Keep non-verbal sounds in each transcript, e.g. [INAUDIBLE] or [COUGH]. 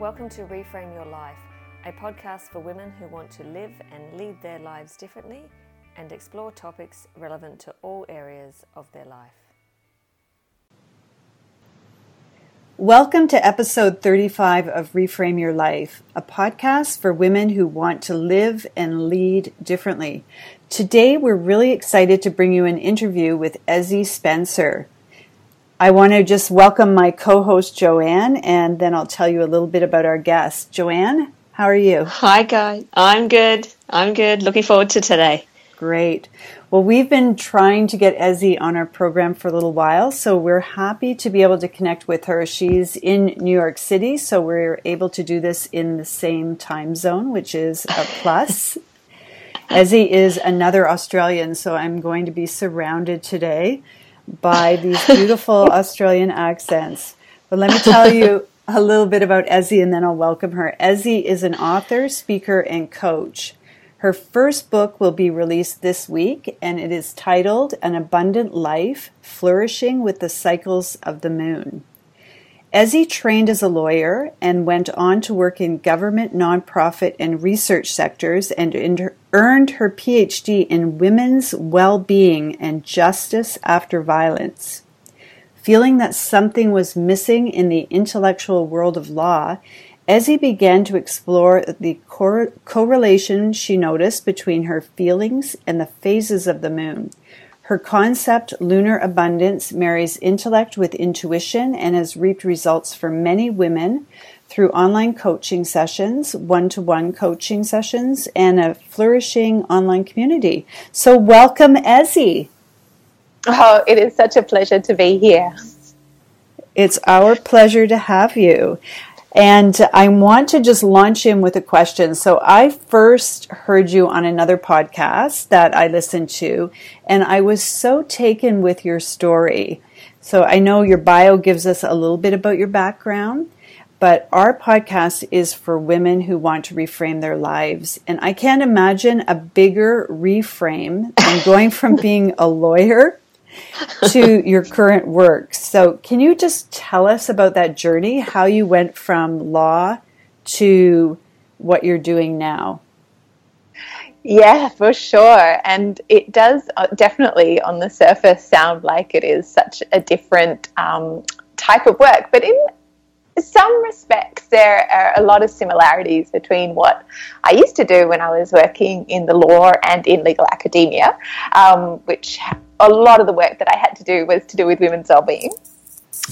Welcome to Reframe Your Life, a podcast for women who want to live and lead their lives differently and explore topics relevant to all areas of their life. Welcome to episode 35 of Reframe Your Life, a podcast for women who want to live and lead differently. Today, we're really excited to bring you an interview with Ezzy Spencer. I want to just welcome my co host, Joanne, and then I'll tell you a little bit about our guest. Joanne, how are you? Hi, guys. I'm good. I'm good. Looking forward to today. Great. Well, we've been trying to get Ezzy on our program for a little while, so we're happy to be able to connect with her. She's in New York City, so we're able to do this in the same time zone, which is a plus. [LAUGHS] Ezzy is another Australian, so I'm going to be surrounded today by these beautiful [LAUGHS] Australian accents. But let me tell you a little bit about Ezzy and then I'll welcome her. Ezzy is an author, speaker, and coach. Her first book will be released this week, and it is titled An Abundant Life Flourishing with the Cycles of the Moon. Ezzy trained as a lawyer and went on to work in government, nonprofit, and research sectors and earned her PhD in women's well being and justice after violence. Feeling that something was missing in the intellectual world of law, Ezzy began to explore the cor- correlation she noticed between her feelings and the phases of the moon. Her concept, lunar abundance, marries intellect with intuition and has reaped results for many women through online coaching sessions, one to one coaching sessions, and a flourishing online community. So, welcome, Ezzy. Oh, it is such a pleasure to be here. It's our pleasure to have you. And I want to just launch in with a question. So I first heard you on another podcast that I listened to, and I was so taken with your story. So I know your bio gives us a little bit about your background, but our podcast is for women who want to reframe their lives. And I can't imagine a bigger reframe than going from being a lawyer [LAUGHS] to your current work. So, can you just tell us about that journey, how you went from law to what you're doing now? Yeah, for sure. And it does uh, definitely, on the surface, sound like it is such a different um, type of work. But in some respects, there are a lot of similarities between what I used to do when I was working in the law and in legal academia, um, which a lot of the work that I had to do was to do with women's well-being.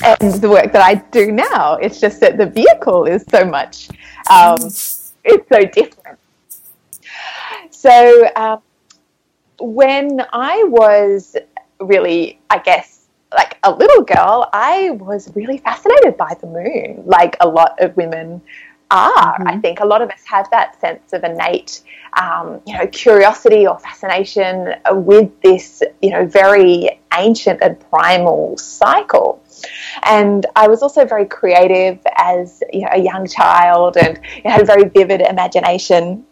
And the work that I do now, it's just that the vehicle is so much, um, it's so different. So um, when I was really, I guess, like a little girl, I was really fascinated by the moon, like a lot of women are. Mm-hmm. I think a lot of us have that sense of innate, um, you know, curiosity or fascination with this, you know, very ancient and primal cycle. And I was also very creative as you know, a young child and you know, had a very vivid imagination.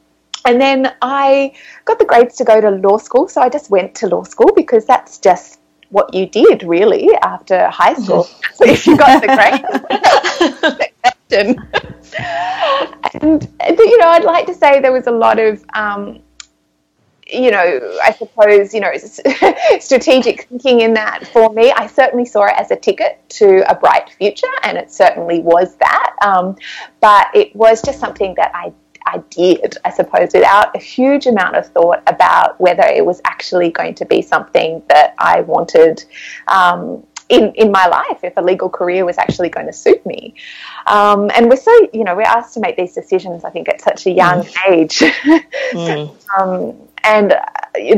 And then I got the grades to go to law school, so I just went to law school because that's just what you did really after high school. so [LAUGHS] if you got the grades, [LAUGHS] [LAUGHS] and, and you know, I'd like to say there was a lot of. Um, you know, I suppose, you know, [LAUGHS] strategic thinking in that for me. I certainly saw it as a ticket to a bright future, and it certainly was that. Um, but it was just something that I I did, I suppose, without a huge amount of thought about whether it was actually going to be something that I wanted um, in, in my life, if a legal career was actually going to suit me. Um, and we're so, you know, we're asked to make these decisions, I think, at such a young mm. age. [LAUGHS] mm. um, and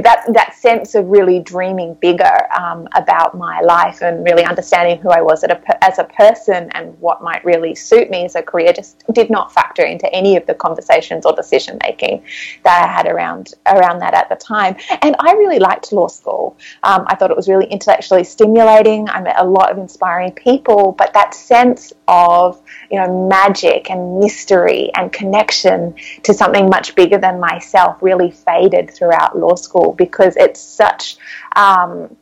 that that sense of really dreaming bigger um, about my life and really understanding who I was a, as a person and what might really suit me as a career just did not factor into any of the conversations or decision making that I had around around that at the time. And I really liked law school. Um, I thought it was really intellectually stimulating. I met a lot of inspiring people, but that sense of you know magic and mystery and connection to something much bigger than myself really faded throughout law school because it's such um,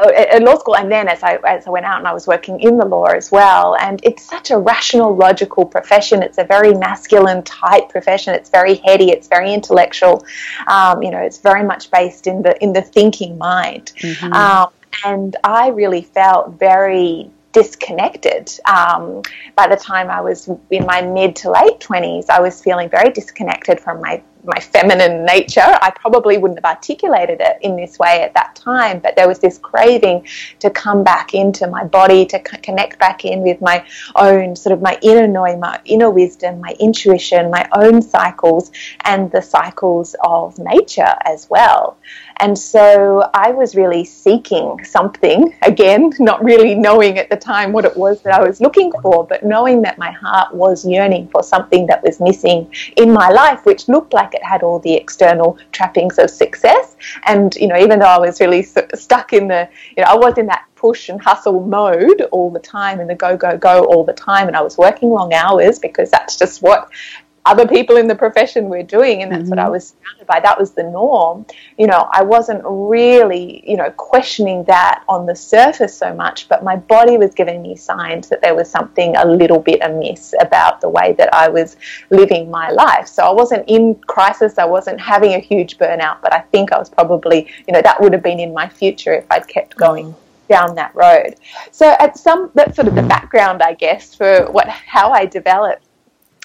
at law school, and then as I as I went out and I was working in the law as well. And it's such a rational, logical profession. It's a very masculine type profession. It's very heady. It's very intellectual. Um, you know, it's very much based in the in the thinking mind. Mm-hmm. Um, and I really felt very disconnected. Um, by the time I was in my mid to late 20s, I was feeling very disconnected from my my feminine nature. I probably wouldn't have articulated it in this way at that time, but there was this craving to come back into my body, to c- connect back in with my own sort of my inner knowing, my inner wisdom, my intuition, my own cycles, and the cycles of nature as well. And so I was really seeking something, again, not really knowing at the time what it was that I was looking for, but knowing that my heart was yearning for something that was missing in my life, which looked like it had all the external trappings of success. And, you know, even though I was really stuck in the, you know, I was in that push and hustle mode all the time and the go, go, go all the time. And I was working long hours because that's just what other people in the profession were doing, and that's mm-hmm. what I mm-hmm. was surrounded by. That was the norm. You know, I wasn't really, you know, questioning that on the surface so much, but my body was giving me signs that there was something a little bit amiss about the way that I was living my life. So I wasn't in crisis, I wasn't having a huge burnout, but I think I was probably, you know, that would have been in my future if I'd kept going down that road. So at some that's sort of the background I guess for what how I developed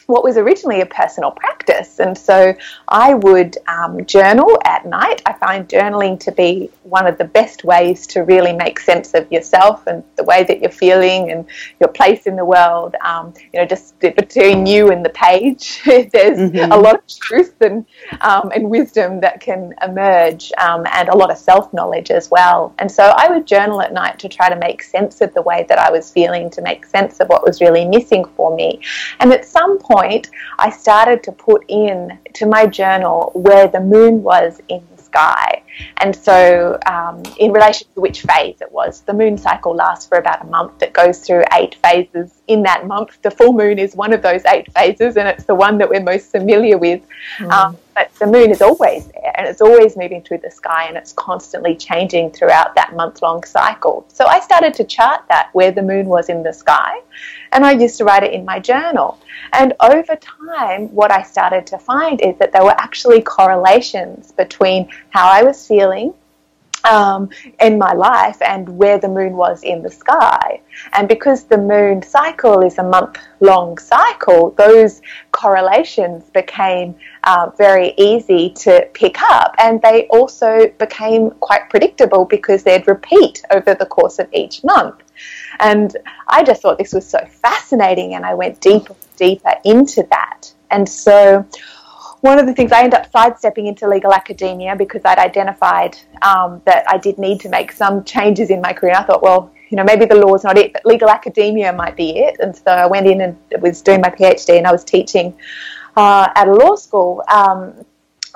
what was originally a personal practice. And so I would um, journal at night. I find journaling to be one of the best ways to really make sense of yourself and the way that you're feeling and your place in the world. Um, you know, just between you and the page, [LAUGHS] there's mm-hmm. a lot of truth and, um, and wisdom that can emerge um, and a lot of self knowledge as well. And so I would journal at night to try to make sense of the way that I was feeling, to make sense of what was really missing for me. And at some point, point, I started to put in to my journal where the moon was in the sky. And so, um, in relation to which phase it was, the moon cycle lasts for about a month. It goes through eight phases in that month. The full moon is one of those eight phases, and it's the one that we're most familiar with. Mm. Um, but the moon is always there, and it's always moving through the sky, and it's constantly changing throughout that month long cycle. So, I started to chart that where the moon was in the sky, and I used to write it in my journal. And over time, what I started to find is that there were actually correlations between how I was feeling um, in my life and where the moon was in the sky. And because the moon cycle is a month long cycle, those correlations became uh, very easy to pick up. And they also became quite predictable because they'd repeat over the course of each month. And I just thought this was so fascinating, and I went deeper, deeper into that. And so, one of the things I ended up sidestepping into legal academia because I'd identified um, that I did need to make some changes in my career. I thought, well, you know, maybe the law is not it, but legal academia might be it. And so I went in and was doing my PhD, and I was teaching uh, at a law school. Um,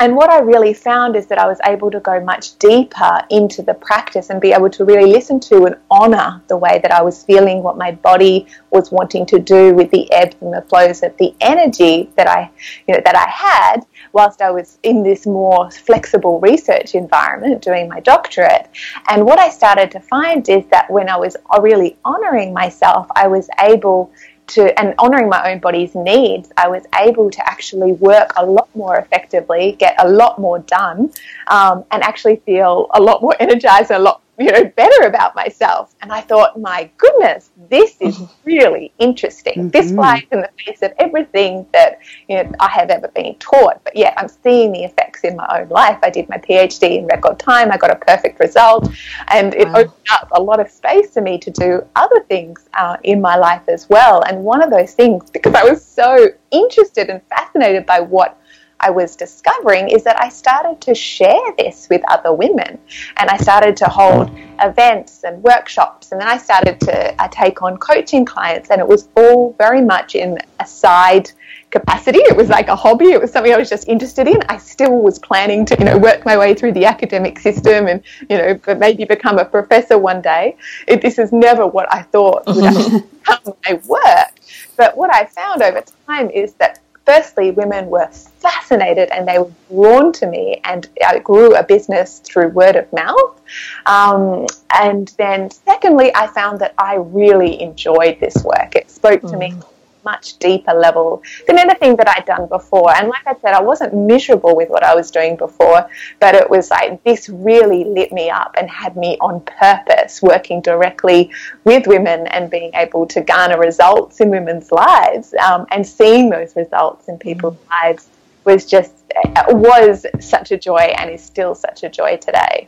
and what I really found is that I was able to go much deeper into the practice and be able to really listen to and honor the way that I was feeling, what my body was wanting to do with the ebbs and the flows of the energy that I, you know, that I had whilst I was in this more flexible research environment doing my doctorate. And what I started to find is that when I was really honoring myself, I was able to and honoring my own body's needs, I was able to actually work a lot more effectively, get a lot more done, um, and actually feel a lot more [LAUGHS] energized, and a lot you know, better about myself. And I thought, my goodness, this is [LAUGHS] really interesting. Mm-hmm. This flies in the face of everything that you know I have ever been taught. But yet I'm seeing the effects in my own life. I did my PhD in record time. I got a perfect result, and it wow. opened up a lot of space for me to do other things uh, in my life as well. And one of those things, because I was so interested and fascinated by what I was discovering is that I started to share this with other women and I started to hold events and workshops and then I started to uh, take on coaching clients and it was all very much in a side capacity. It was like a hobby. It was something I was just interested in. I still was planning to, you know, work my way through the academic system and, you know, maybe become a professor one day. It, this is never what I thought would [LAUGHS] become my work. But what I found over time is that firstly, women were fascinated and they were drawn to me, and I grew a business through word of mouth. Um, and then, secondly, I found that I really enjoyed this work. It spoke to mm. me much deeper level than anything that I'd done before. And like I said, I wasn't miserable with what I was doing before, but it was like this really lit me up and had me on purpose working directly with women and being able to garner results in women's lives um, and seeing those results in people's mm. lives was just was such a joy and is still such a joy today.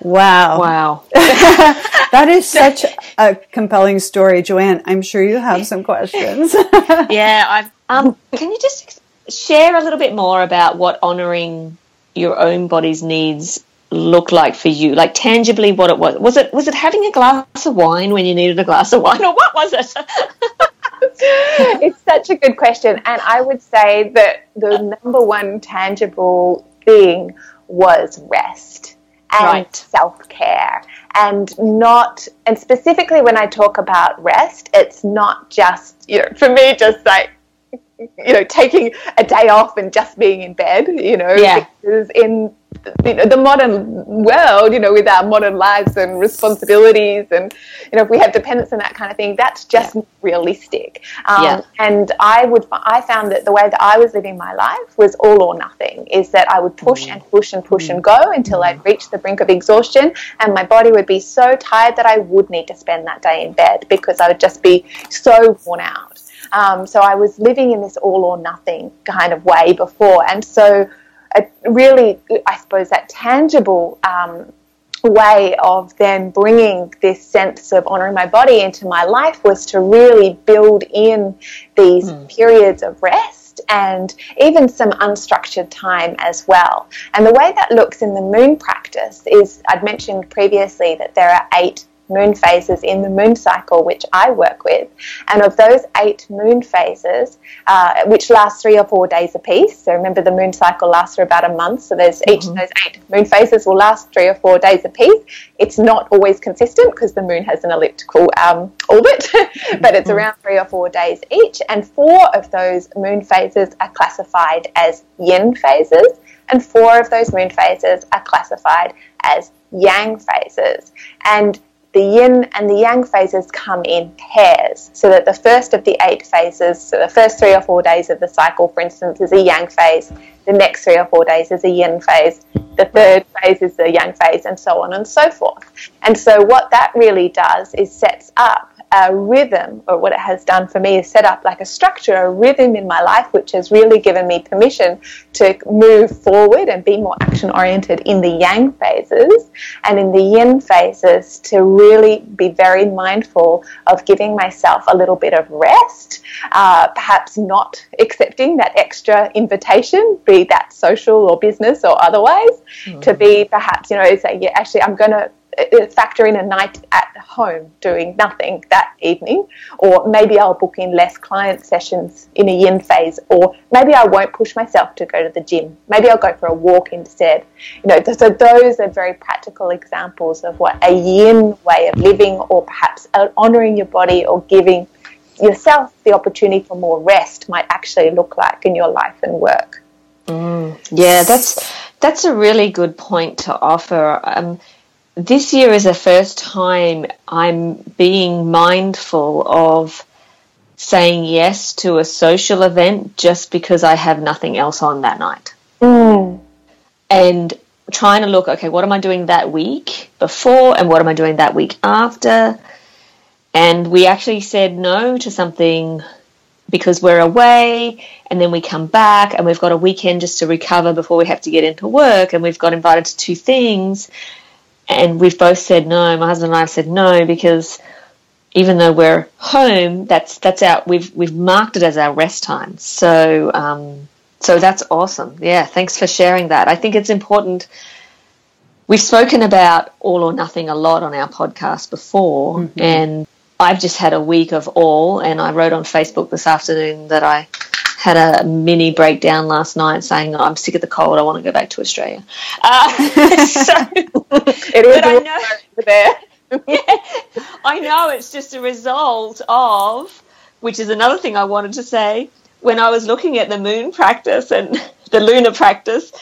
Wow. Wow. [LAUGHS] that is such a compelling story, Joanne. I'm sure you have some questions. [LAUGHS] yeah, I've um [LAUGHS] can you just share a little bit more about what honoring your own body's needs look like for you? Like tangibly what it was. Was it was it having a glass of wine when you needed a glass of wine or what was it? it's such a good question and I would say that the number one tangible thing was rest and right. self care. And not, and specifically when I talk about rest, it's not just, you know, for me, just like, you know, taking a day off and just being in bed, you know, yeah. because in you know, the modern world, you know, with our modern lives and responsibilities, and you know, if we have dependence and that kind of thing, that's just yeah. realistic. Um, yeah. And I would, I found that the way that I was living my life was all or nothing. Is that I would push mm. and push and push mm. and go until mm. I'd reach the brink of exhaustion, and my body would be so tired that I would need to spend that day in bed because I would just be so worn out. Um, so I was living in this all or nothing kind of way before, and so a really, I suppose, that tangible um, way of then bringing this sense of honoring my body into my life was to really build in these mm. periods of rest and even some unstructured time as well. And the way that looks in the moon practice is I'd mentioned previously that there are eight moon phases in the moon cycle, which I work with. And of those eight moon phases, uh, which last three or four days a piece, so remember the moon cycle lasts for about a month, so there's mm-hmm. each of mm-hmm. those eight moon phases will last three or four days a piece. It's not always consistent because the moon has an elliptical um, orbit, [LAUGHS] but it's mm-hmm. around three or four days each. And four of those moon phases are classified as yin phases, and four of those moon phases are classified as yang phases. And the yin and the yang phases come in pairs. So that the first of the eight phases, so the first three or four days of the cycle, for instance, is a yang phase. The next three or four days is a yin phase. The third phase is the yang phase, and so on and so forth. And so, what that really does is sets up a rhythm, or what it has done for me is set up like a structure, a rhythm in my life, which has really given me permission to move forward and be more action oriented in the yang phases and in the yin phases to really be very mindful of giving myself a little bit of rest, uh, perhaps not accepting that extra invitation, be that social or business or otherwise, mm-hmm. to be perhaps, you know, say, yeah, actually, I'm going to factor in a night at home doing nothing that evening, or maybe I'll book in less client sessions in a yin phase, or maybe I won't push myself to go to the gym. Maybe I'll go for a walk instead. You know, so those are very practical examples of what a yin way of living, or perhaps honoring your body, or giving yourself the opportunity for more rest might actually look like in your life and work. Mm, yeah, that's that's a really good point to offer. Um, this year is the first time I'm being mindful of saying yes to a social event just because I have nothing else on that night. Mm. And trying to look, okay, what am I doing that week before and what am I doing that week after? And we actually said no to something because we're away and then we come back and we've got a weekend just to recover before we have to get into work and we've got invited to two things and we've both said no. My husband and I have said no because even though we're home, that's that's our we've we've marked it as our rest time. So um, so that's awesome. Yeah, thanks for sharing that. I think it's important. We've spoken about all or nothing a lot on our podcast before, mm-hmm. and I've just had a week of all. And I wrote on Facebook this afternoon that I had a mini breakdown last night saying, oh, I'm sick of the cold, I want to go back to Australia. Uh, [LAUGHS] so, it was I know, there. [LAUGHS] yeah, I know it's just a result of, which is another thing I wanted to say, when I was looking at the moon practice and [LAUGHS] the lunar practice,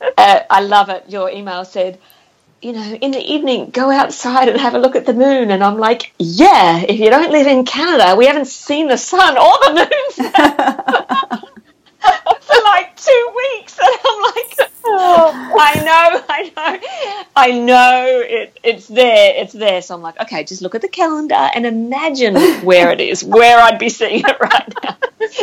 uh, I love it. Your email said, you know, in the evening, go outside and have a look at the moon. And I'm like, yeah, if you don't live in Canada, we haven't seen the sun or the moon [LAUGHS] [LAUGHS] for like two weeks. And I'm like, oh, I know, [LAUGHS] I know, I know it, it's there, it's there. So I'm like, okay, just look at the calendar and imagine where it is, where I'd be seeing it right now.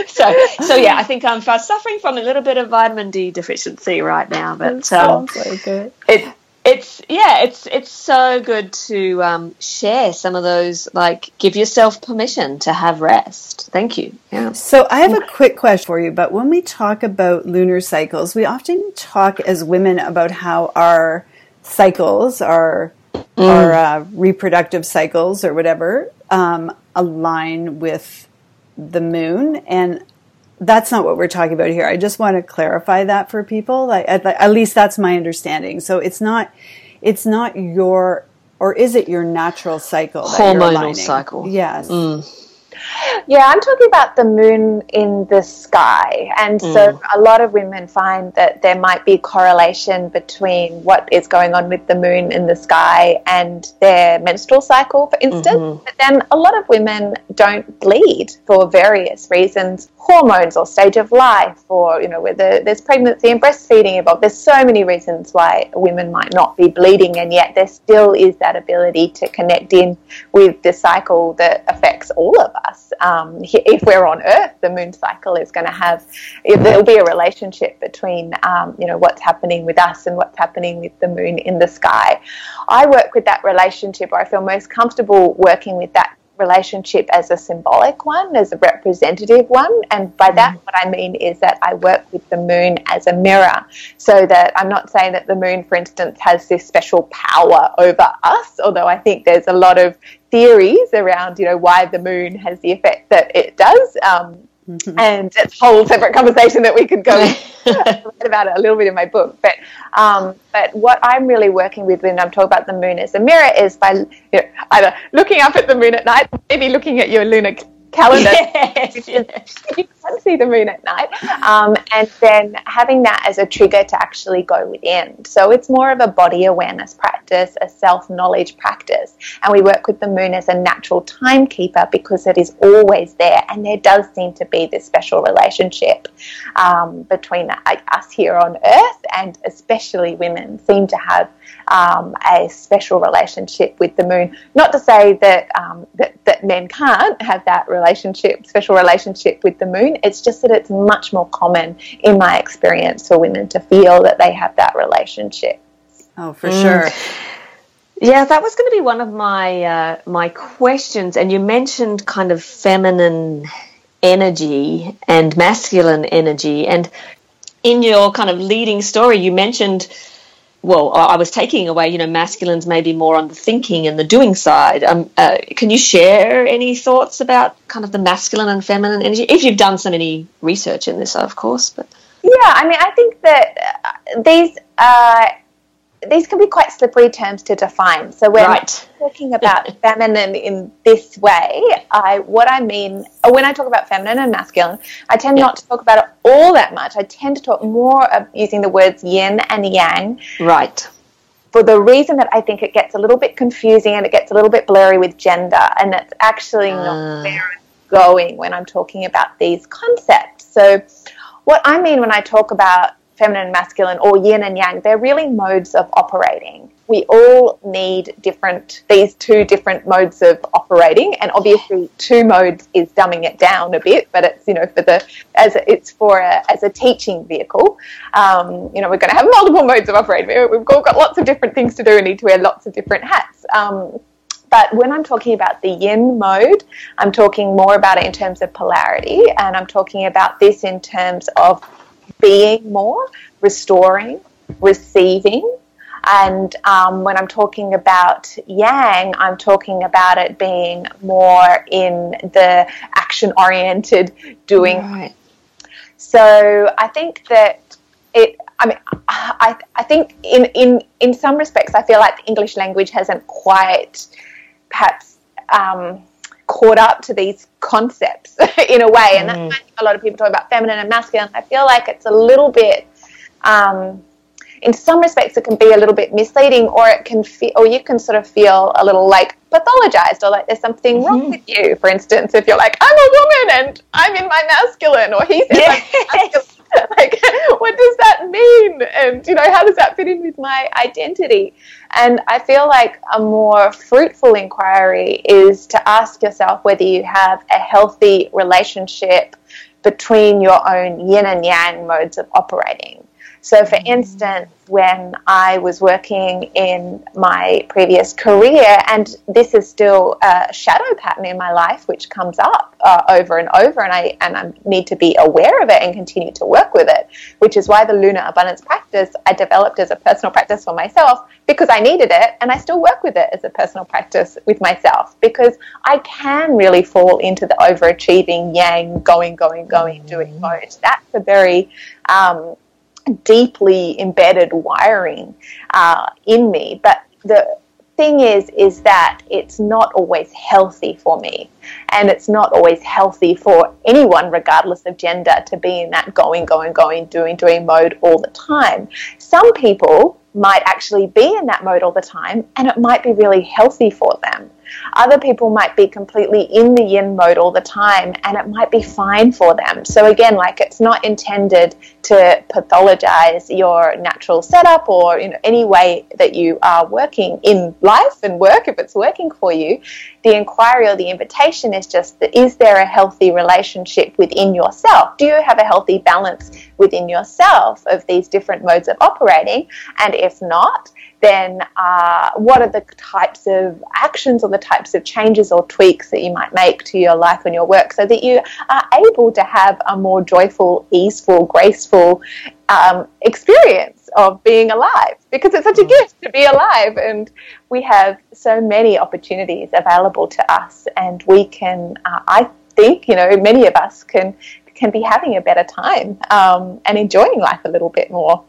So, so yeah, I think I'm suffering from a little bit of vitamin D deficiency right now, but um, so good. it it's yeah it's it's so good to um, share some of those like give yourself permission to have rest. Thank you. Yeah. So I have a quick question for you. But when we talk about lunar cycles, we often talk as women about how our cycles, our our uh, reproductive cycles or whatever, um, align with the moon, and that's not what we're talking about here. I just want to clarify that for people. Like, at, at least that's my understanding. So it's not it's not your or is it your natural cycle? That you're Hormonal cycle. Yes. Mm. Yeah, I'm talking about the moon in the sky. And so mm. a lot of women find that there might be correlation between what is going on with the moon in the sky and their menstrual cycle, for instance. Mm-hmm. But then a lot of women don't bleed for various reasons hormones or stage of life, or, you know, whether there's pregnancy and breastfeeding involved. There's so many reasons why women might not be bleeding, and yet there still is that ability to connect in with the cycle that affects all of us. Um, if we're on Earth, the moon cycle is going to have there'll be a relationship between um, you know what's happening with us and what's happening with the moon in the sky. I work with that relationship, or I feel most comfortable working with that relationship as a symbolic one, as a representative one. And by that, what I mean is that I work with the moon as a mirror. So that I'm not saying that the moon, for instance, has this special power over us, although I think there's a lot of theories around, you know, why the moon has the effect that it does. Um, and it's a whole separate conversation that we could go [LAUGHS] write about it a little bit in my book. But um, but what I'm really working with when I'm talking about the moon as a mirror is by you know, either looking up at the moon at night, maybe looking at your lunar calendar. yes, [LAUGHS] yes. You can't see the moon at night, um, and then having that as a trigger to actually go within. So it's more of a body awareness practice, a self knowledge practice, and we work with the moon as a natural timekeeper because it is always there, and there does seem to be this special relationship um, between us here on Earth, and especially women seem to have um, a special relationship with the moon. Not to say that, um, that that men can't have that relationship, special relationship with the moon. It's just that it's much more common in my experience for women to feel that they have that relationship. Oh, for sure. Yeah, that was going to be one of my uh, my questions, and you mentioned kind of feminine energy and masculine energy, and in your kind of leading story, you mentioned. Well, I was taking away, you know, masculines maybe more on the thinking and the doing side. Um, uh, can you share any thoughts about kind of the masculine and feminine energy? If you've done some any research in this, of course. But Yeah, I mean, I think that uh, these uh, these can be quite slippery terms to define. So when Right. I'm talking about [LAUGHS] feminine in this way, I what I mean uh, when I talk about feminine and masculine, I tend not to talk about it all that much. I tend to talk more of using the words yin and yang right, for the reason that I think it gets a little bit confusing and it gets a little bit blurry with gender, and that's actually Ah. not where I'm going when I'm talking about these concepts. So, what I mean when I talk about feminine and masculine or yin and yang, they're really modes of operating. We all need different, these two different modes of operating, and obviously, two modes is dumbing it down a bit, but it's you know for the as a, it's for a, as a teaching vehicle. Um, you know, we're going to have multiple modes of operating. We- We've all got lots of different things to do and need to wear lots of different hats. Um, but when I'm talking about the yin mode, I'm talking more about it in terms of polarity, and I'm talking about this in terms of being more, restoring, receiving. And um, when I'm talking about yang, I'm talking about it being more in the action oriented doing right. so I think that it. I mean, I I think in in in some respects, I feel like the English language hasn't quite, perhaps. Um, caught up to these concepts [LAUGHS] in a way. And mm. a lot of people talk about feminine and masculine. I feel like it's a little bit, um, in some respects, it can be a little bit misleading, or it can feel, or you can sort of feel a little like pathologized, or like there's something mm-hmm. wrong with you. For instance, if you're like, I'm a woman and I'm in my masculine, or he's says yeah. I'm masculine [LAUGHS] like, what does that mean? And, you know, how does that fit in with my identity? And I feel like a more fruitful inquiry is to ask yourself whether you have a healthy relationship between your own yin and yang modes of operating. So, for mm-hmm. instance, when I was working in my previous career, and this is still a shadow pattern in my life which comes up uh, over and over, and I and I need to be aware of it and continue to work with it, which is why the lunar abundance practice I developed as a personal practice for myself because I needed it, and I still work with it as a personal practice with myself because I can really fall into the overachieving yang, going, going, going, doing mm-hmm. mode. That's a very um, deeply embedded wiring uh, in me. But the thing is, is that it's not always healthy for me. And it's not always healthy for anyone, regardless of gender, to be in that going, going, going, doing, doing mode all the time. Some people might actually be in that mode all the time and it might be really healthy for them. Other people might be completely in the yin mode all the time and it might be fine for them. So, again, like it's not intended to pathologize your natural setup or you know, any way that you are working in life and work if it's working for you. The inquiry or the invitation is just that is there a healthy relationship within yourself? Do you have a healthy balance within yourself of these different modes of operating? And if not, then uh, what are the types of actions or the types of changes or tweaks that you might make to your life and your work so that you are able to have a more joyful, easeful, graceful um, experience of being alive because it's such a mm. gift to be alive and we have so many opportunities available to us and we can uh, i think you know many of us can can be having a better time um, and enjoying life a little bit more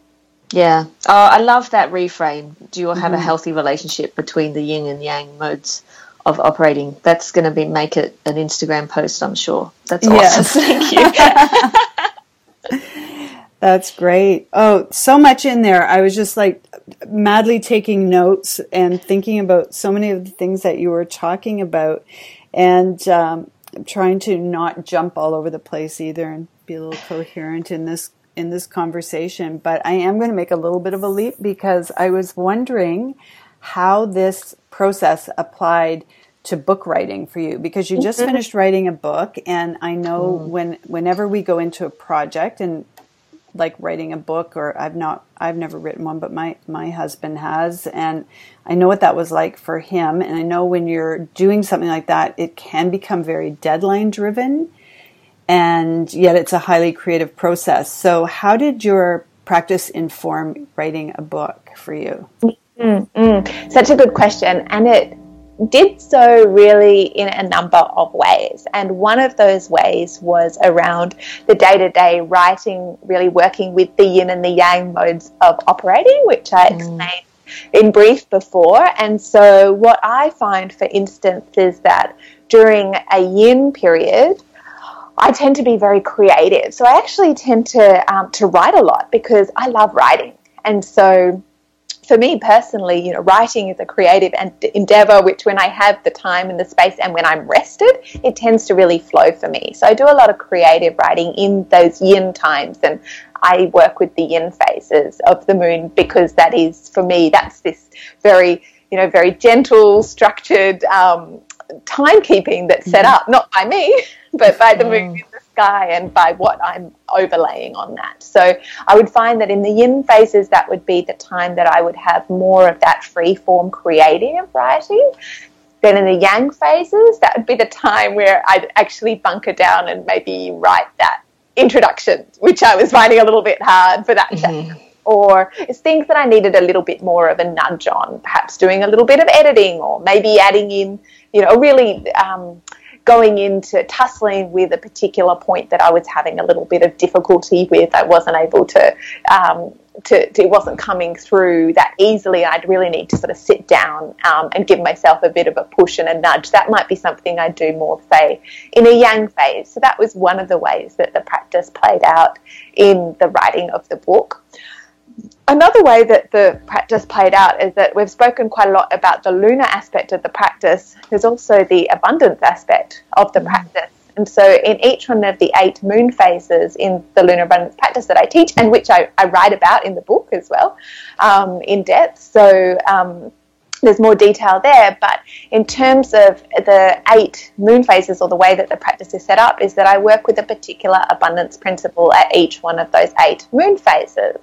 yeah. Oh, I love that reframe. Do you have mm-hmm. a healthy relationship between the yin and yang modes of operating? That's going to be make it an Instagram post, I'm sure. That's awesome. Yes. [LAUGHS] Thank you. [LAUGHS] That's great. Oh, so much in there. I was just like madly taking notes and thinking about so many of the things that you were talking about, and um, trying to not jump all over the place either and be a little coherent in this in this conversation, but I am going to make a little bit of a leap because I was wondering how this process applied to book writing for you because you just mm-hmm. finished writing a book and I know mm. when whenever we go into a project and like writing a book or I've not I've never written one but my my husband has and I know what that was like for him and I know when you're doing something like that it can become very deadline driven and yet it's a highly creative process. So, how did your practice inform writing a book for you? Mm-hmm. Such a good question, and it did so really in a number of ways. And one of those ways was around the day to day writing, really working with the yin and the yang modes of operating, which I mm. explained in brief before. And so, what I find, for instance, is that during a yin period, I tend to be very creative. So I actually tend to um, to write a lot because I love writing. And so for me personally, you know, writing is a creative endeavor, which when I have the time and the space and when I'm rested, it tends to really flow for me. So I do a lot of creative writing in those yin times and I work with the yin phases of the moon because that is, for me, that's this very, you know, very gentle, structured um, timekeeping that's set mm-hmm. up, not by me, [LAUGHS] but by the moon in the sky and by what I'm overlaying on that. So I would find that in the yin phases, that would be the time that I would have more of that free form creative writing. Then in the yang phases, that would be the time where I'd actually bunker down and maybe write that introduction, which I was finding a little bit hard for that mm-hmm. Or it's things that I needed a little bit more of a nudge on, perhaps doing a little bit of editing or maybe adding in, you know, really um, going into tussling with a particular point that I was having a little bit of difficulty with. I wasn't able to um, to, to, it wasn't coming through that easily. I'd really need to sort of sit down um, and give myself a bit of a push and a nudge. That might be something I do more, say, in a yang phase. So that was one of the ways that the practice played out in the writing of the book. Another way that the practice played out is that we've spoken quite a lot about the lunar aspect of the practice. There's also the abundance aspect of the mm. practice. And so, in each one of the eight moon phases in the lunar abundance practice that I teach, and which I, I write about in the book as well, um, in depth. So, um, there's more detail there. But in terms of the eight moon phases or the way that the practice is set up, is that I work with a particular abundance principle at each one of those eight moon phases.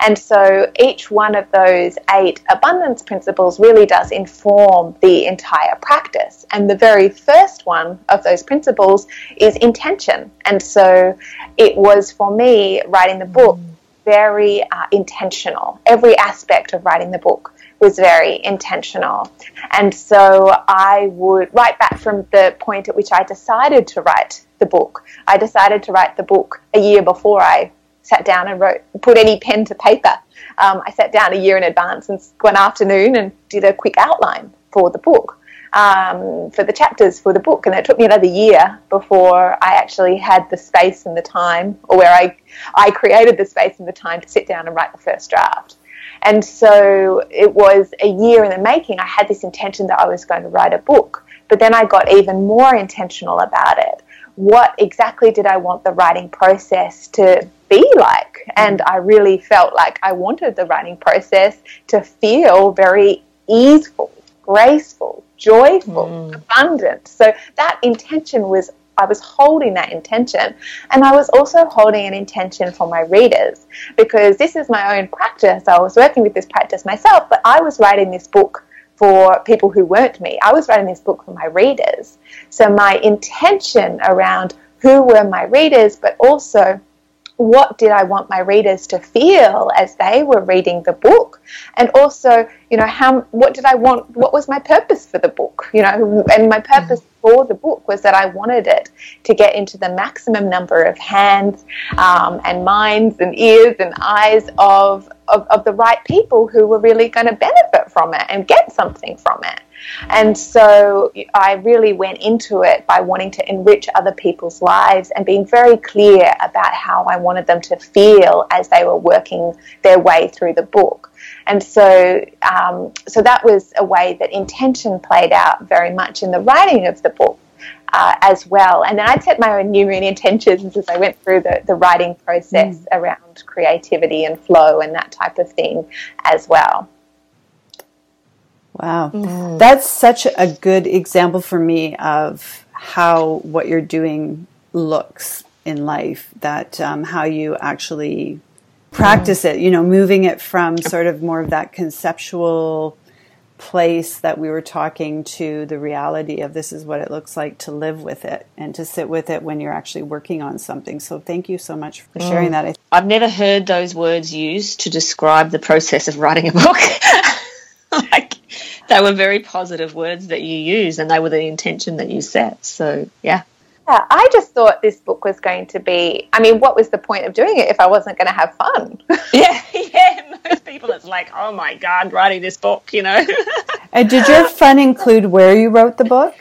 And so each one of those eight abundance principles really does inform the entire practice. And the very first one of those principles is intention. And so it was for me writing the book very uh, intentional. Every aspect of writing the book was very intentional. And so I would, right back from the point at which I decided to write the book, I decided to write the book a year before I sat down and wrote, put any pen to paper. Um, I sat down a year in advance and one afternoon and did a quick outline for the book. Um, for the chapters for the book, and it took me another year before I actually had the space and the time, or where I I created the space and the time to sit down and write the first draft. And so it was a year in the making. I had this intention that I was going to write a book, but then I got even more intentional about it. What exactly did I want the writing process to be like? And I really felt like I wanted the writing process to feel very easeful, graceful, joyful, mm. abundant. So that intention was I was holding that intention. And I was also holding an intention for my readers because this is my own practice. I was working with this practice myself, but I was writing this book for people who weren't me. I was writing this book for my readers. So my intention around who were my readers, but also what did I want my readers to feel as they were reading the book, and also, you know, how what did I want? What was my purpose for the book? You know, and my purpose for the book was that I wanted it to get into the maximum number of hands um, and minds and ears and eyes of, of of the right people who were really going to benefit from it and get something from it. And so I really went into it by wanting to enrich other people's lives and being very clear about how I wanted them to feel as they were working their way through the book. And so, um, so that was a way that intention played out very much in the writing of the book. Uh, as well. And then I'd set my own new moon intentions as I went through the, the writing process mm. around creativity and flow and that type of thing as well. Wow. Mm. That's such a good example for me of how what you're doing looks in life, that um, how you actually practice mm. it, you know, moving it from sort of more of that conceptual place that we were talking to the reality of this is what it looks like to live with it and to sit with it when you're actually working on something. So thank you so much for sharing mm. that. I've never heard those words used to describe the process of writing a book. [LAUGHS] like they were very positive words that you use and they were the intention that you set. So, yeah. Yeah, I just thought this book was going to be. I mean, what was the point of doing it if I wasn't going to have fun? [LAUGHS] yeah, yeah. Most people, it's like, oh my God, writing this book, you know. [LAUGHS] and did your fun include where you wrote the book?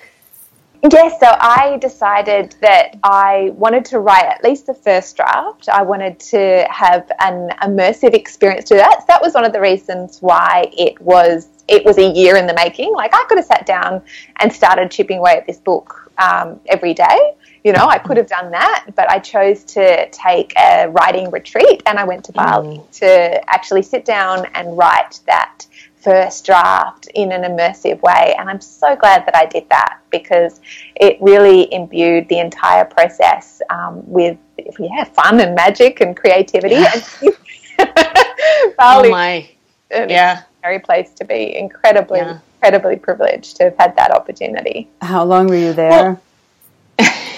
Yes, so I decided that I wanted to write at least the first draft. I wanted to have an immersive experience to that. So that was one of the reasons why it was it was a year in the making. Like I could have sat down and started chipping away at this book um, every day. You know, I could have done that, but I chose to take a writing retreat and I went to Bali mm. to actually sit down and write that first draft in an immersive way. And I'm so glad that I did that because it really imbued the entire process um, with yeah fun and magic and creativity. [LAUGHS] Bali, oh my, yeah very place to be. Incredibly, yeah. Incredibly privileged to have had that opportunity. How long were you there? Well, [LAUGHS] [LAUGHS]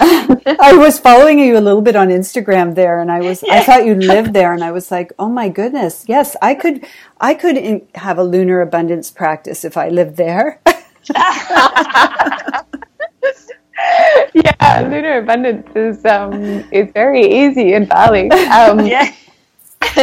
I was following you a little bit on Instagram there, and I was I thought you [LAUGHS] lived there, and I was like, oh my goodness, yes, I could I could in, have a lunar abundance practice if I lived there. yeah, lunar abundance is um, is very easy in Bali. Um, yeah [LAUGHS]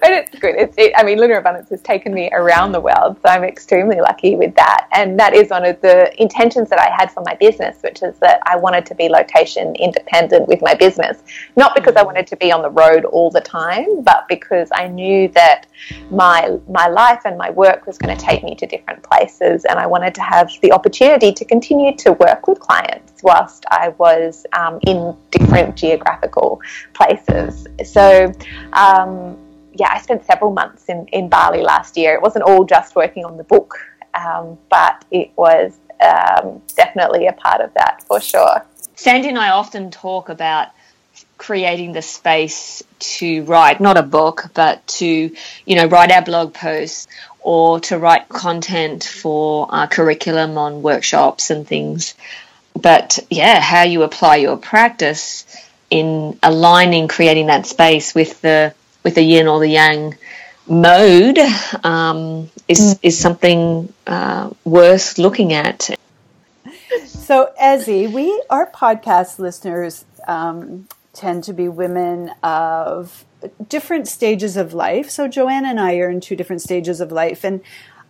but it's good. It's, it, I mean, Lunar Abundance has taken me around the world, so I'm extremely lucky with that. And that is one of the intentions that I had for my business, which is that I wanted to be location independent with my business. Not because I mm-hmm. wanted to be on the road all the time, but because I knew that my my life and my work was going to take me to different places, and I wanted to have the opportunity to continue to work with clients whilst I was um, in different geographical places. So. Um, yeah, I spent several months in, in Bali last year. It wasn't all just working on the book, um, but it was um, definitely a part of that for sure. Sandy and I often talk about creating the space to write, not a book, but to, you know, write our blog posts or to write content for our curriculum on workshops and things. But yeah, how you apply your practice in aligning, creating that space with the with the yin or the yang mode um, is mm. is something uh, worth looking at. So, Ezzy, we our podcast listeners um, tend to be women of different stages of life. So, Joanna and I are in two different stages of life, and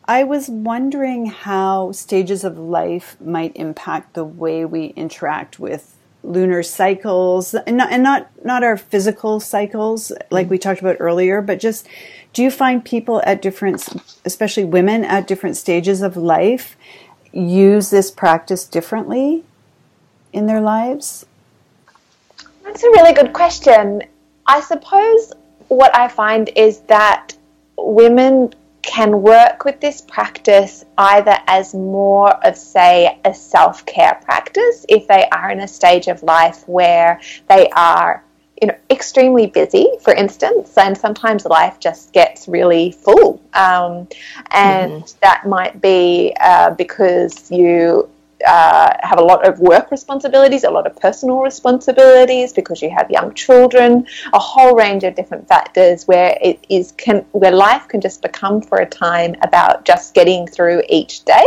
I was wondering how stages of life might impact the way we interact with lunar cycles and not, and not not our physical cycles like we mm-hmm. talked about earlier but just do you find people at different especially women at different stages of life use this practice differently in their lives? That's a really good question. I suppose what i find is that women can work with this practice either as more of, say, a self care practice if they are in a stage of life where they are you know, extremely busy, for instance, and sometimes life just gets really full. Um, and mm. that might be uh, because you uh, have a lot of work responsibilities, a lot of personal responsibilities because you have young children, a whole range of different factors where it is can where life can just become for a time about just getting through each day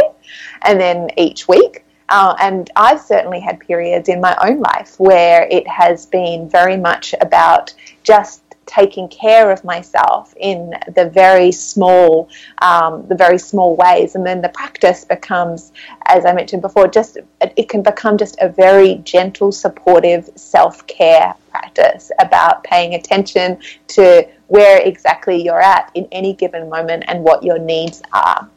and then each week. Uh, and I've certainly had periods in my own life where it has been very much about just taking care of myself in the very small, um, the very small ways, and then the practice becomes, as I mentioned before, just it can become just a very gentle, supportive self care practice about paying attention to where exactly you're at in any given moment and what your needs are.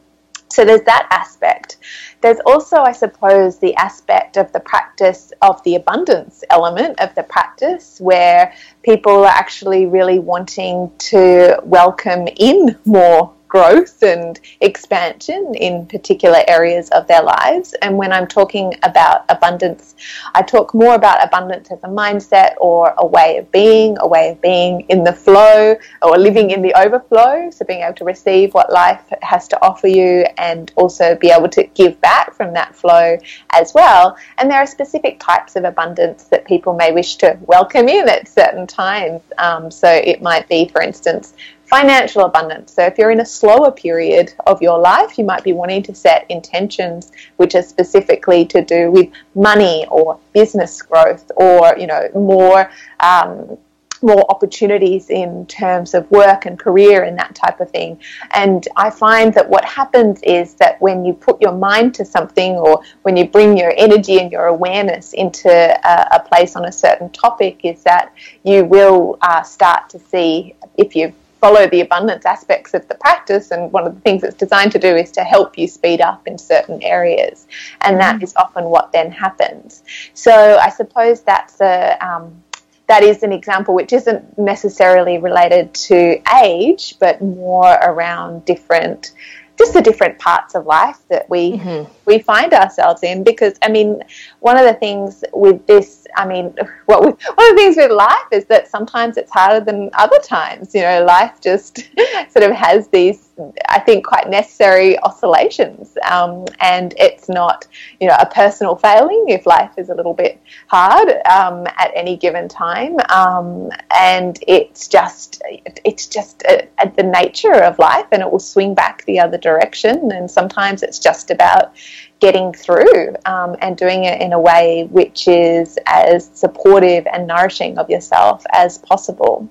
So there's that aspect. There's also, I suppose, the aspect of the practice of the abundance element of the practice where people are actually really wanting to welcome in more growth and expansion in particular areas of their lives. And when I'm talking about abundance, I talk more about abundance as a mindset or a way of being, a way of being in the flow or living in the overflow. So being able to receive what life has to offer you and also be able to give back from that flow as well. And there are specific types of abundance that people may wish to welcome in at certain times. Um, so it might be, for instance, financial abundance. So if you're in a slower period of your life, you might be wanting to set intentions which are specifically to do with money or business growth or you know more um, more opportunities in terms of work and career and that type of thing. And I find that what happens is that when you put your mind to something or when you bring your energy and your awareness into a, a place on a certain topic, is that you will uh, start to see if you've follow the abundance aspects of the practice. And one of the things it's designed to do is to help you speed up in certain areas. And that mm. often what then happens. So I suppose that's a. Um, that is an example which isn't necessarily related to age, but more around different just the different parts of life that we mm-hmm. we find ourselves in because I mean one of the things with this I mean [LAUGHS] what one of the things with life is that sometimes it's harder than other times you know life just [LAUGHS] sort of has these I think quite necessary oscillations um, and it's not you know a personal failing if life is a little bit hard um, at any given time um, and it's just it's just a, a, the nature of life and it will swing back the other direction and sometimes it's just about getting through um, and doing it in a way which is as supportive and nourishing of yourself as possible.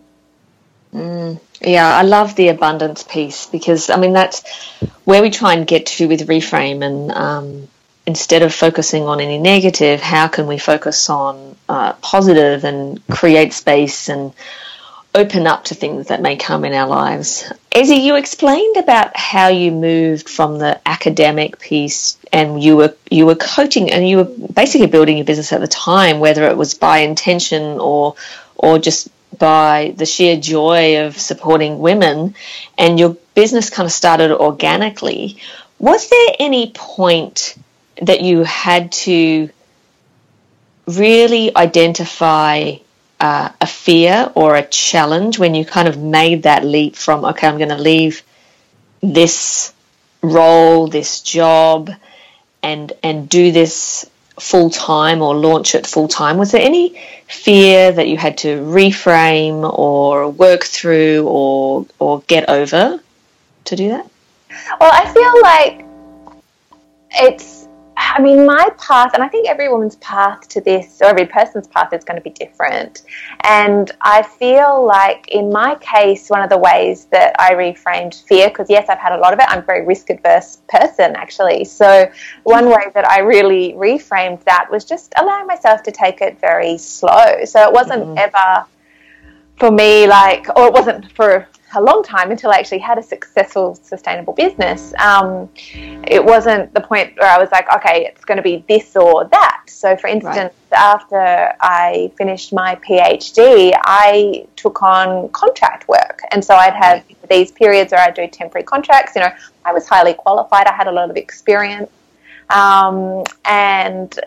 Mm, yeah, I love the abundance piece because I mean that's where we try and get to with reframe, and um, instead of focusing on any negative, how can we focus on uh, positive and create space and open up to things that may come in our lives. Ezzy, you explained about how you moved from the academic piece and you were you were coaching and you were basically building your business at the time, whether it was by intention or or just by the sheer joy of supporting women and your business kind of started organically. Was there any point that you had to really identify uh, a fear or a challenge when you kind of made that leap from, okay, I'm going to leave this role, this job, and and do this full time or launch it full time? Was there any fear that you had to reframe or work through or or get over to do that? Well, I feel like it's I mean, my path, and I think every woman's path to this, or every person's path, is going to be different. And I feel like in my case, one of the ways that I reframed fear, because yes, I've had a lot of it, I'm a very risk adverse person actually. So, one way that I really reframed that was just allowing myself to take it very slow. So, it wasn't mm-hmm. ever for me like, or it wasn't for a long time until I actually had a successful, sustainable business. Um, it wasn't the point where I was like, okay, it's going to be this or that. So, for instance, right. after I finished my PhD, I took on contract work. And so I'd have these periods where I'd do temporary contracts. You know, I was highly qualified, I had a lot of experience. Um, and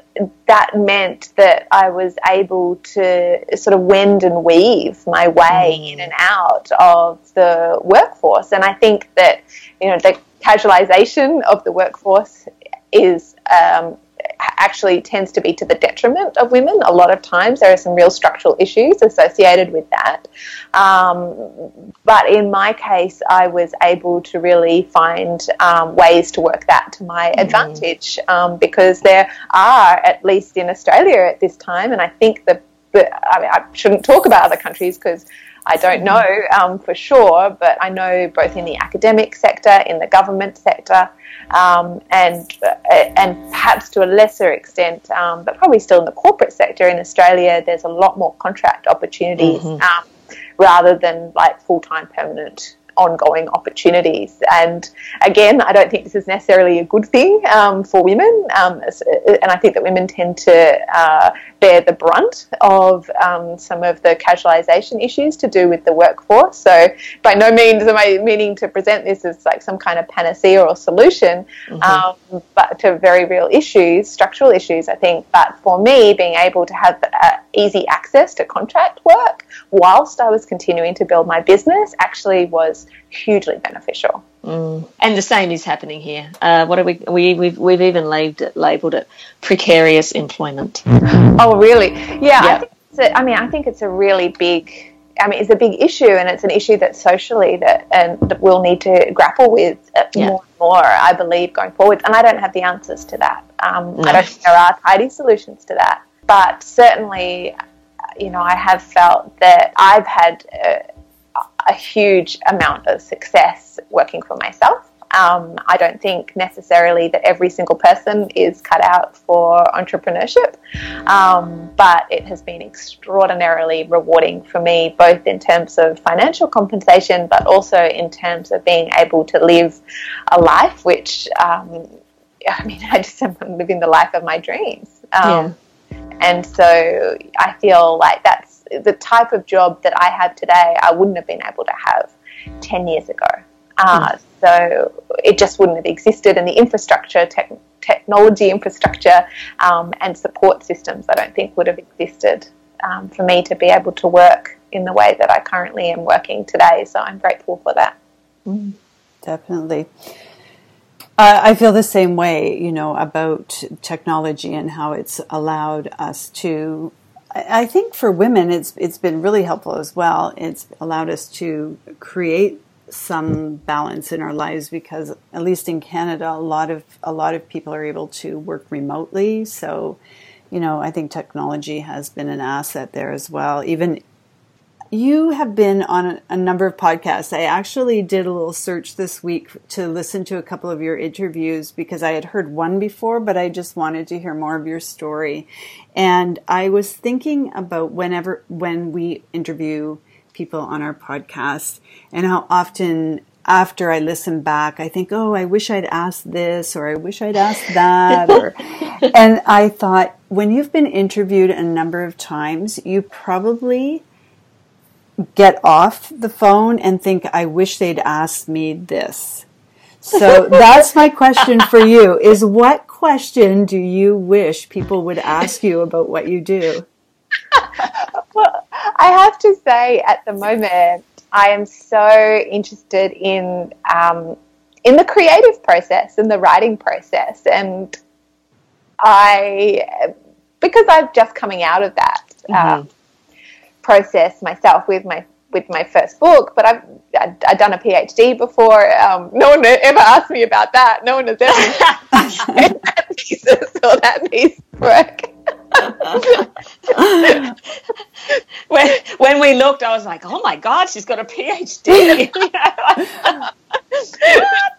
that meant that I was able to sort of wend and weave my way mm. in and out of the workforce. And I think that, you know, the casualization of the workforce is um, actually tends to be to the detriment of women. A lot of times there are some real structural issues associated with that. Um, but in my case, I was able to really find um, ways to work that to my mm. advantage um, because there are, at least in Australia at this time, and I think the, the I, mean, I shouldn't talk about other countries because I don't know um, for sure, but I know both in the academic sector, in the government sector, um, and uh, and perhaps to a lesser extent, um, but probably still in the corporate sector in Australia, there's a lot more contract opportunities mm-hmm. Um, rather than like full time permanent ongoing opportunities. And again, I don't think this is necessarily a good thing um, for women. Um, and I think that women tend to uh, bear the brunt of um, some of the casualisation issues to do with the workforce. So, by no means am I meaning to present this as like some kind of panacea or solution, mm-hmm. Um, but to very real issues, structural issues, I think. But for me, being able to have uh, easy access to contract work whilst I was continuing to build my business actually was hugely beneficial. Mm. And the same is happening here. Uh, what are we? We we've, we've even labeled it, labeled it precarious employment. [LAUGHS] Oh, really? Yeah. yeah. I, think a, I mean, I think it's a really big. I mean, it's a big issue, and it's an issue that socially that and that we'll need to grapple with uh, yeah. more and more. I believe going forward, and I don't have the answers to that. Um, no. I don't think there are tidy solutions to that, but certainly, you know, I have felt that I've had. Uh, a huge amount of success working for myself. Um, I don't think necessarily that every single person is cut out for entrepreneurship, um, but it has been extraordinarily rewarding for me, both in terms of financial compensation, but also in terms of being able to live a life which, um, I mean, [LAUGHS] I just am living the life of my dreams. Um, yeah. And so I feel like that's the type of job that I have today, I wouldn't have been able to have 10 years ago. Uh, mm. So it just wouldn't have existed, and the infrastructure, te- technology infrastructure, um, and support systems, I don't think would have existed um, for me to be able to work in the way that I currently am working today. So I'm grateful for that. Mm, definitely. I feel the same way, you know, about technology and how it's allowed us to I think for women, it's it's been really helpful as well. It's allowed us to create some balance in our lives because, at least in Canada, a lot of a lot of people are able to work remotely. So, you know, I think technology has been an asset there as well. Even you have been on a, a, number of podcasts. I actually did a little search this week to listen to a couple of your interviews because I had heard one before, but I just wanted to hear more of your story. And I was thinking about whenever, when we interview people on our podcast and how often after I listen back, I think, oh, I wish I'd asked this or I wish I'd asked [LAUGHS] that. or, and I thought, when you've been interviewed a number of times, you probably get off the phone and think, I wish they'd asked me this. So [LAUGHS] that's my question for you is what question do you wish people would ask you about what you do? well, I have to say at the moment, I am so interested in um, in the creative process and the writing process, and I because I'm just coming out of that. Mm-hmm. Uh, process myself with my with my first book, but I've I'd, I'd done a PhD before. Um, no one ever asked me about that. No one has ever that thesis or that piece of work. [LAUGHS] when when we looked, I was like, "Oh my god, she's got a PhD." [LAUGHS]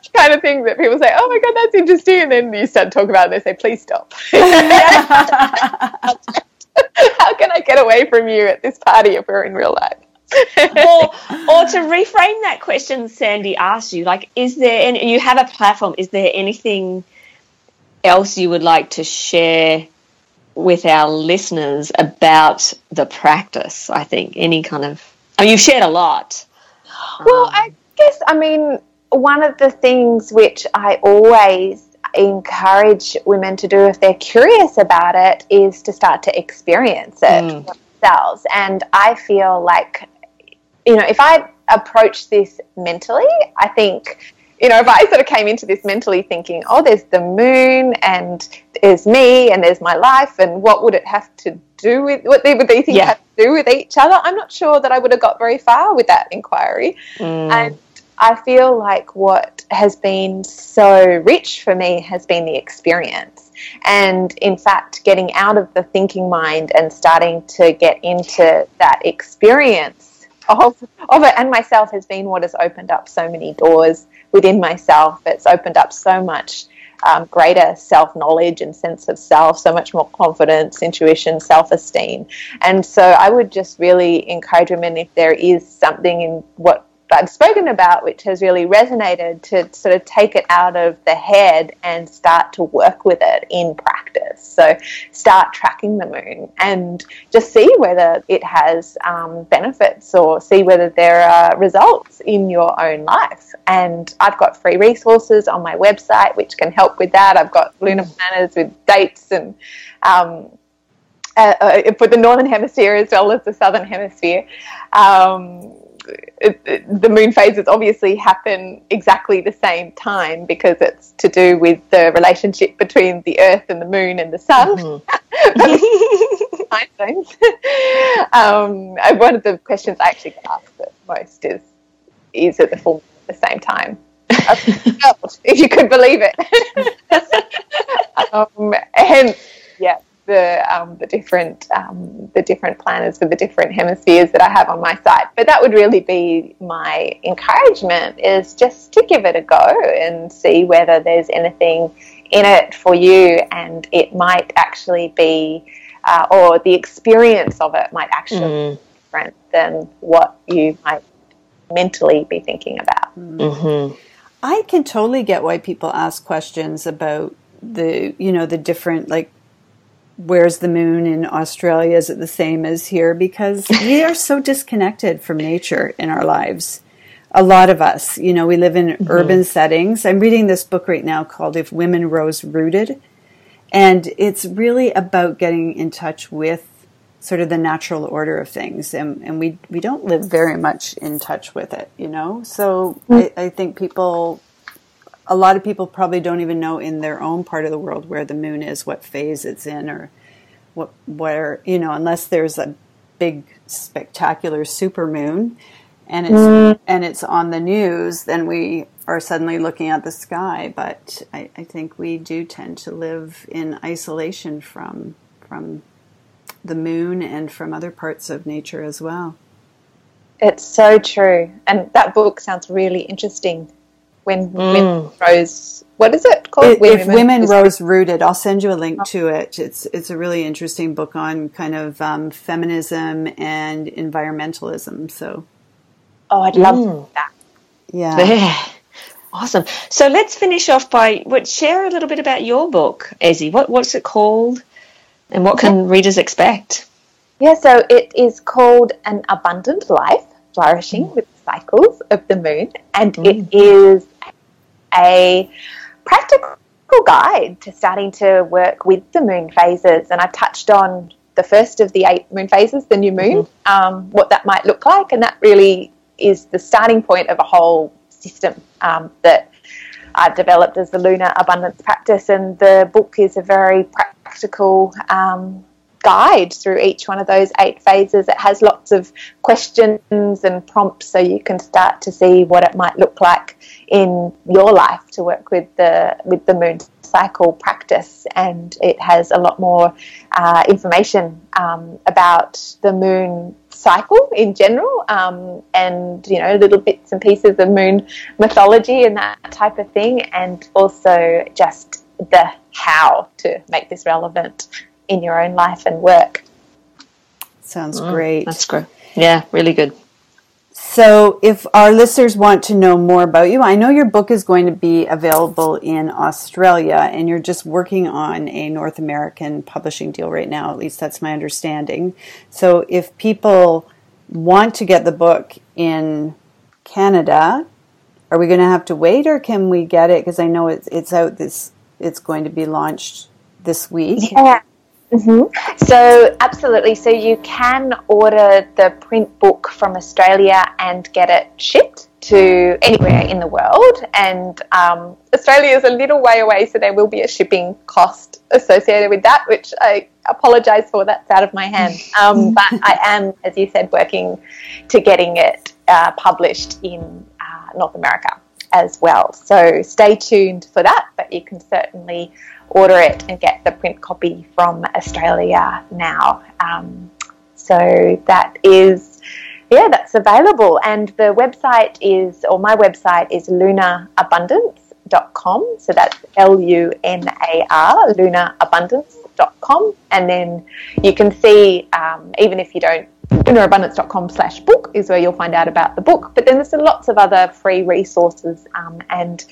[LAUGHS] kind of thing that people say, "Oh my god, that's interesting," and then you start talking about it, and they say, "Please stop." [LAUGHS] How can I get away from you at this party if we're in real life? [LAUGHS] or, or to reframe that question Sandy asked you, like, is there, and you have a platform, is there anything else you would like to share with our listeners about the practice? I think any kind of, I mean, you've shared a lot. Well, um, I guess, I mean, one of the things which I always encourage women to do if they're curious about it is to start to experience it mm. themselves. And I feel like, you know, if I approach this mentally, I think, you know, if I sort of came into this mentally thinking, oh, there's the moon and there's me and there's my life, and what would it have to do with what they, would these things yeah. have to do with each other? I'm not sure that I would have got very far with that inquiry. Mm. And I feel like what has been so rich for me has been the experience. And in fact, getting out of the thinking mind and starting to get into that experience of, of it and myself has been what has opened up so many doors within myself. It's opened up so much um, greater self knowledge and sense of self, so much more confidence, intuition, self esteem. And so I would just really encourage women if there is something in what I've spoken about, which has really resonated, to sort of take it out of the head and start to work with it in practice. So start tracking the moon and just see whether it has um, benefits or see whether there are results in your own life. And I've got free resources on my website which can help with that. I've got lunar planners with dates and um, uh, uh, for the northern hemisphere as well as the southern hemisphere. Um, it, it, the moon phases obviously happen exactly the same time because it's to do with the relationship between the Earth and the Moon and the Sun. Mm-hmm. [LAUGHS] [LAUGHS] um, one of the questions I actually get asked the most is, is it the full at the same time? [LAUGHS] if you could believe it. um, hence, yeah, the um, the different um, the different planners for the different hemispheres that I have on my site. But that would really be my encouragement is just to give it a go and see whether there's anything in it for you, and it might actually be, uh, or the experience of it might actually mm. be different than what you might mentally be thinking about. Mm-hmm. I can totally get why people ask questions about the you know the different like where's the moon in Australia? Is it the same as here? Because [LAUGHS] we are so disconnected from nature in our lives. A lot of us, you know, we live in mm-hmm. urban settings. I'm reading this book right now called If Women Rose Rooted. And it's really about getting in touch with sort of the natural order of things. And, and we, we don't live very much in touch with it, you know? So mm-hmm. I, I think people a lot of people probably don't even know in their own part of the world where the moon is, what phase it's in, or what where you know, unless there's a big spectacular super moon and it's mm. and it's on the news, then we are suddenly looking at the sky. But I, I think we do tend to live in isolation from from the moon and from other parts of nature as well. It's so true. And that book sounds really interesting. When Mm. Women Rose, what is it called? If, When if Women Rose- Rose Rooted, I'll send you a link to it. It's it's a really interesting book on kind of um, feminism and environmentalism. So Oh, I'd love that. yeah, Yeah. Awesome. So let's finish off by what share a little bit about your book, Ezzy. What what's it called, and what can readers expect? Yeah, so it is called An Abundant Life Flourishing with Cycles of the Moon, and it is a practical guide to starting to work with the moon phases. And I've touched on the first of the eight moon phases, the new moon, um, what that might look like, and that really is the starting point of a whole system um, that I've developed as the Lunar Abundance Practice. And the book is a very practical um, guide through each one of those eight phases. It has lots of questions and prompts so you can start to see what it might look like in your life to work with the with the moon cycle practice and it has a lot more uh, information um, about the moon cycle in general um, and you know little bits and pieces of moon mythology and that type of thing and also just the how to make this relevant in your own life and work. sounds mm, great. That's great. Yeah, really good. So, if our listeners want to know more about you, I know your book is going to be available in Australia and you're just working on a North American publishing deal right now. At least that's my understanding. So, if people want to get the book in Canada, are we going to have to wait or can we get it? Because I know it's, it's out this, it's going to be launched this week. Yeah. Hmm So, absolutely. So, you can order the print book from Australia and get it shipped to anywhere in the world. And um, Australia is a little way away, so there will be a shipping cost associated with that, which I apologize for. That's out of my hands. [LAUGHS] Um, but I am, as you said, working to getting it uh, published in uh, North America as well. So, stay tuned for that, but you can certainly order it and get the print copy from Australia now. Um, so that is, yeah, that's available. And the website is, or my website is lunarabundance.com. So that's L U N A R, lunarabundance.com. And then you can see, um, even if you don't, lunarabundance.com slash book is where you'll find out about the book. But then there's lots of other free resources um, and,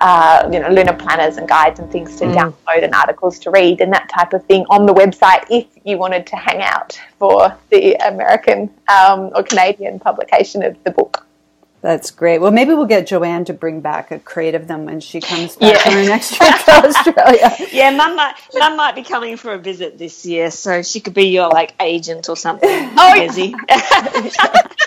uh, you know, lunar planners and guides and things to download and articles to read and that type of thing on the website if you wanted to hang out for the American um, or Canadian publication of the book. That's great. Well, maybe we'll get Joanne to bring back a crate of them when she comes back Yeah. on her next trip to [LAUGHS] Australia. Yeah, Mum might Mum might be coming for a visit this year, so she could be your like agent or something. [LAUGHS] Oh, yeah.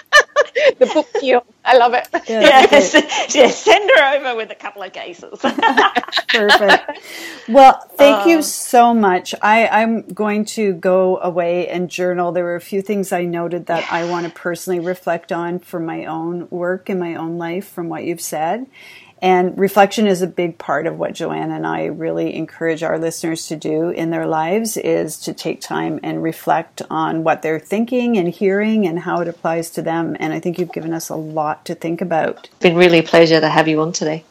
Ezzy. [LAUGHS] The book deal. I love it. Yeah, that's yes, yeah, send her over with a couple of cases. [LAUGHS] [LAUGHS] Perfect. Well, thank you um, so much. I, I'm going to go away and journal. There were a few things I noted that I want to [SIGHS] personally reflect on for my own work in my own life from what you've said. And reflection is a big part of what Joanne and I really encourage our listeners to do in their lives is to take time and reflect on what they're thinking and hearing and how it applies to them. And I think you've given us a lot to think about. it's been really a pleasure to have you on today.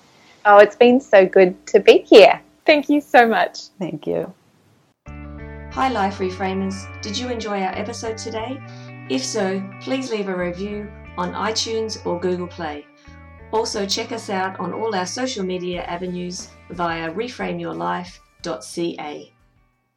Oh, it's been so good to be here. Thank you so much. Thank you. Hi, Life Reframers. Did you enjoy our episode today? If so, please leave a review on iTunes or Google Play. Also, check us out on all our social media avenues via reframeyourlife.ca.